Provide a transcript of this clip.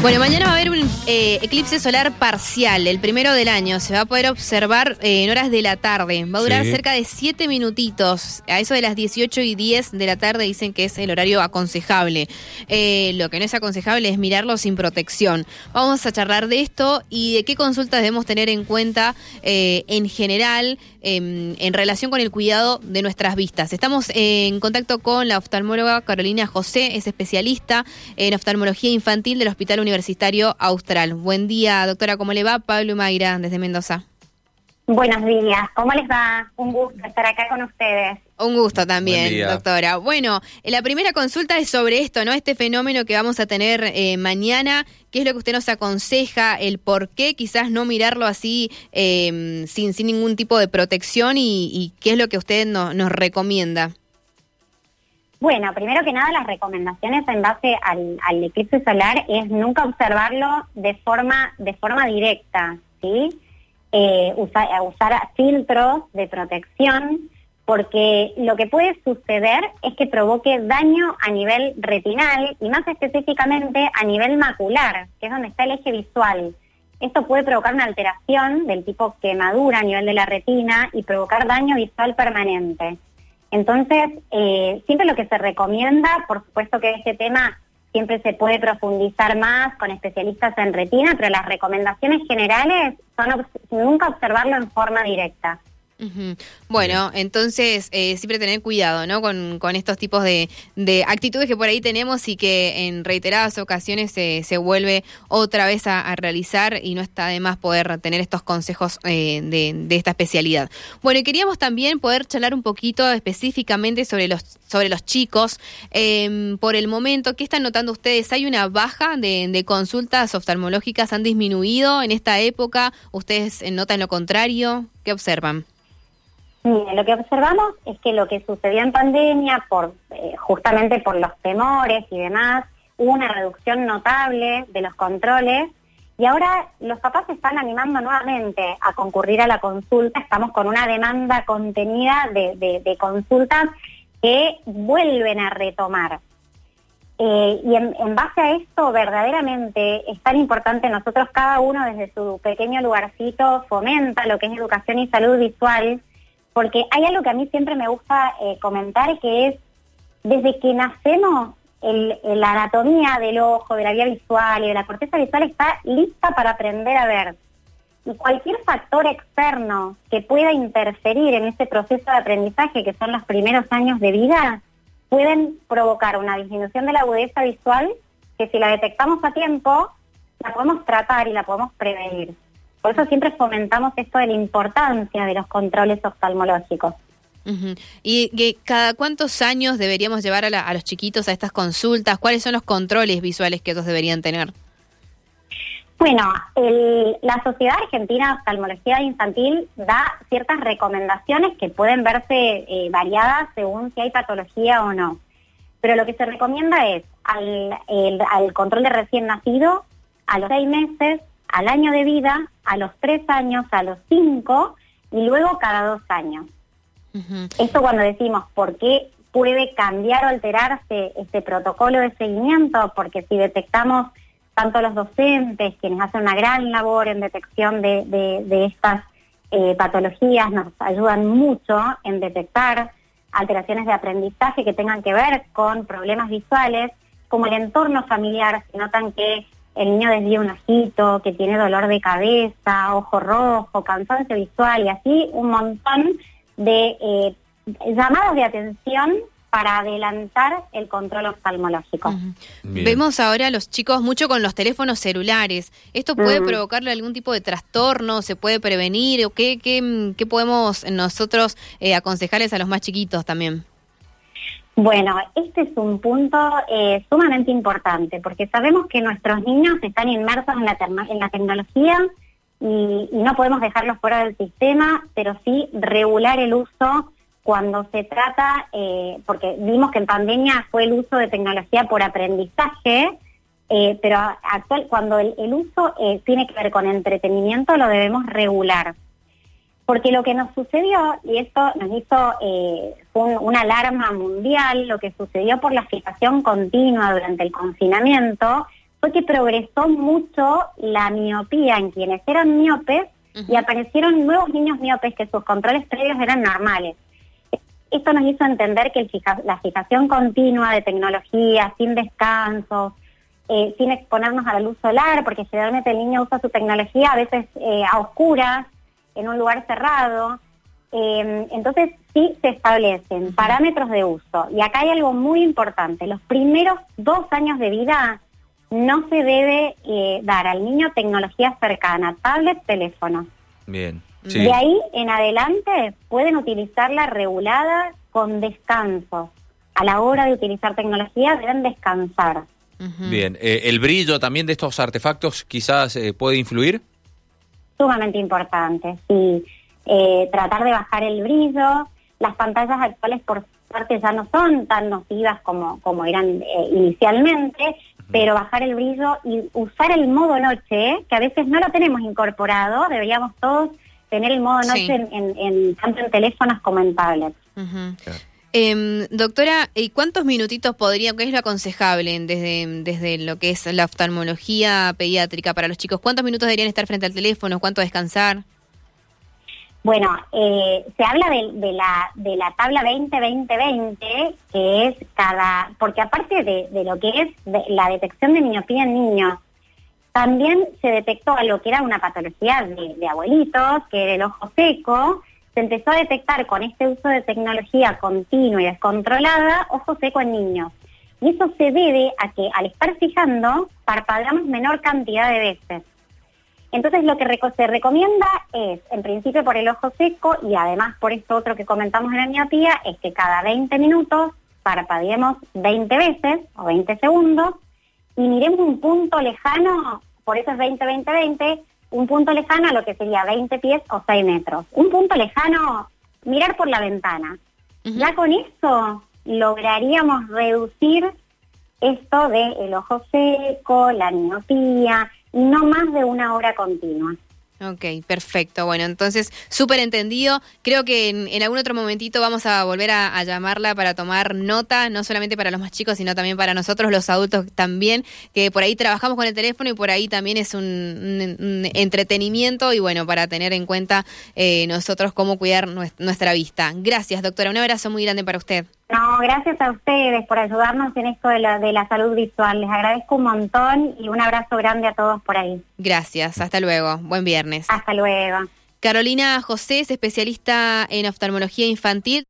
Bueno, mañana va a haber un eh, eclipse solar parcial, el primero del año. Se va a poder observar eh, en horas de la tarde. Va a durar Sí. cerca de 7 minutitos. A eso de las 18 y 10 de la tarde dicen que es el horario aconsejable. Eh, lo que no es aconsejable es mirarlo sin protección. Vamos a charlar de esto y de qué consultas debemos tener en cuenta en general em, en relación con el cuidado de nuestras vistas. Estamos en contacto con la oftalmóloga Carolina José, es especialista en oftalmología infantil del Hospital Universitario Austral. Buen día, doctora, ¿cómo le va? Pablo Mayra, desde Mendoza. Buenos días, ¿cómo les va? Un gusto estar acá con ustedes. Un gusto también, doctora. Bueno, eh, la primera consulta es sobre esto, ¿no? Este fenómeno que vamos a tener eh, mañana. ¿Qué es lo que usted nos aconseja? El por qué quizás no mirarlo así eh, sin, sin ningún tipo de protección y, y qué es lo que usted no- nos recomienda. Bueno, primero que nada, las recomendaciones en base al, eclipse solar es nunca observarlo de forma, de forma directa, ¿sí? Eh, usar filtros de protección, porque lo que puede suceder es que provoque daño a nivel retinal y más específicamente a nivel macular, que es donde está el eje visual. Esto puede provocar una alteración del tipo quemadura a nivel de la retina y provocar daño visual permanente. Entonces, eh, siempre lo que se recomienda, por supuesto que este tema siempre se puede profundizar más con especialistas en retina, pero las recomendaciones generales son nunca observarlo en forma directa. Bueno, entonces eh, siempre tener cuidado, ¿no? Con, con estos tipos de, de actitudes que por ahí tenemos y que en reiteradas ocasiones se, se vuelve otra vez a, a realizar y no está de más poder tener estos consejos eh, de, de esta especialidad. Bueno, y queríamos también poder charlar un poquito específicamente sobre los sobre los chicos. Eh, por el momento, ¿qué están notando ustedes? ¿Hay una baja de, de consultas oftalmológicas? ¿Han disminuido en esta época? ¿Ustedes notan lo contrario? ¿Qué observan? Lo que observamos es que lo que sucedió en pandemia, eh, justamente por los temores y demás, hubo una reducción notable de los controles y ahora los papás se están animando nuevamente a concurrir a la consulta. Estamos con una demanda contenida de, de- de consultas que vuelven a retomar. Eh, y en, en base a esto, verdaderamente es tan importante, nosotros cada uno desde su pequeño lugarcito fomenta lo que es educación y salud visual, porque hay algo que a mí siempre me gusta eh, comentar, que es, desde que nacemos, la anatomía del ojo, de la vía visual y de la corteza visual está lista para aprender a ver. Y cualquier factor externo que pueda interferir en ese proceso de aprendizaje, que son los primeros años de vida, pueden provocar una disminución de la agudeza visual que si la detectamos a tiempo, la podemos tratar y la podemos prevenir. Por eso siempre fomentamos esto de la importancia de los controles oftalmológicos. ¿Y que cada cuántos años deberíamos llevar a, la- a los chiquitos a estas consultas? ¿Cuáles son los controles visuales que ellos deberían tener? Bueno, el- la Sociedad Argentina de Oftalmología Infantil da ciertas recomendaciones que pueden verse eh, variadas según si hay patología o no. Pero lo que se recomienda es al, el- al control de recién nacido, a los seis meses, al año de vida, a los tres años, a los cinco y luego cada dos años. Esto cuando decimos por qué puede cambiar o alterarse este protocolo de seguimiento, porque si detectamos tanto los docentes, quienes hacen una gran labor en detección de, de- de estas eh, patologías, nos ayudan mucho en detectar alteraciones de aprendizaje que tengan que ver con problemas visuales, como el entorno familiar, si notan que el niño desvía un ojito, que tiene dolor de cabeza, ojo rojo, cansancio visual y así un montón de eh, llamados de atención para adelantar el control oftalmológico. Vemos ahora a los chicos mucho con los teléfonos celulares. ¿Esto puede Mm. provocarle algún tipo de trastorno? ¿Se puede prevenir? ¿O qué, qué, qué podemos nosotros eh, aconsejarles a los más chiquitos también? Bueno, este es un punto eh, sumamente importante porque sabemos que nuestros niños están inmersos en la, tecnología y, no podemos dejarlos fuera del sistema, pero sí regular el uso cuando se trata, eh, porque vimos que en pandemia fue el uso de tecnología por aprendizaje, eh, pero actual cuando el, uso tiene que ver con entretenimiento lo debemos regular. Porque lo que nos sucedió, y esto nos hizo, eh, un- una alarma mundial, lo que sucedió por la fijación continua durante el confinamiento, fue que progresó mucho la miopía en quienes eran miopes y aparecieron nuevos niños miopes que sus controles previos eran normales. Esto nos hizo entender que la fijación continua de tecnología, sin descanso, eh, sin exponernos a la luz solar, porque generalmente el niño usa su tecnología a veces eh, a oscuras, en un lugar cerrado. Eh, entonces sí se establecen parámetros de uso. Y acá hay algo muy importante. Los primeros dos años de vida no se debe dar al niño tecnología cercana, tablet, teléfono. Bien. De ahí en adelante pueden utilizarla regulada con descanso. A la hora de utilizar tecnología deben descansar. Bien, eh, ¿el brillo también de estos artefactos quizás eh, puede influir? Sumamente importante, sí. Eh, tratar de bajar el brillo. Las pantallas actuales, por suerte, ya no son tan nocivas como, como eran inicialmente, pero bajar el brillo y usar el modo noche, que a veces no lo tenemos incorporado, deberíamos todos tener el modo noche en, tanto en teléfonos como en tablets. Em, doctora, ¿y cuántos minutitos podría, qué es lo aconsejable desde, desde lo que es la oftalmología pediátrica para los chicos? ¿Cuántos minutos deberían estar frente al teléfono? ¿Cuánto descansar? Bueno, eh, se habla de, la, de la tabla 20-20-20, que es cada, porque aparte de, lo que es la detección de miopía en niños, también se detectó algo que era una patología de, de abuelitos, que era el ojo seco, se empezó a detectar con este uso de tecnología continua y descontrolada ojo seco en niños. Y eso se debe a que al estar fijando, parpadeamos menor cantidad de veces. Entonces lo que se recomienda es, en principio por el ojo seco y además por esto otro que comentamos en la miopía, es que cada 20 minutos parpadeemos 20 veces o 20 segundos y miremos un punto lejano, por eso es 20-20-20, un punto lejano a lo que sería 20 pies o 6 metros. Un punto lejano, mirar por la ventana. Ya con eso lograríamos reducir esto de el ojo seco, la miopía, y no más de una hora continua. Ok, perfecto. Bueno, entonces, súper entendido. Creo que en, algún otro momentito vamos a volver a, llamarla para tomar nota, no solamente para los más chicos, sino también para nosotros, los adultos también, que por ahí trabajamos con el teléfono y por ahí también es un, entretenimiento y bueno, para tener en cuenta eh, nosotros cómo cuidar nuestra vista. Gracias, doctora. Un abrazo muy grande para usted. No, gracias a ustedes por ayudarnos en esto de la, de la salud visual. Les agradezco un montón y un abrazo grande a todos por ahí. Gracias, hasta luego. Buen viernes. Hasta luego. Carolina José es especialista en oftalmología infantil.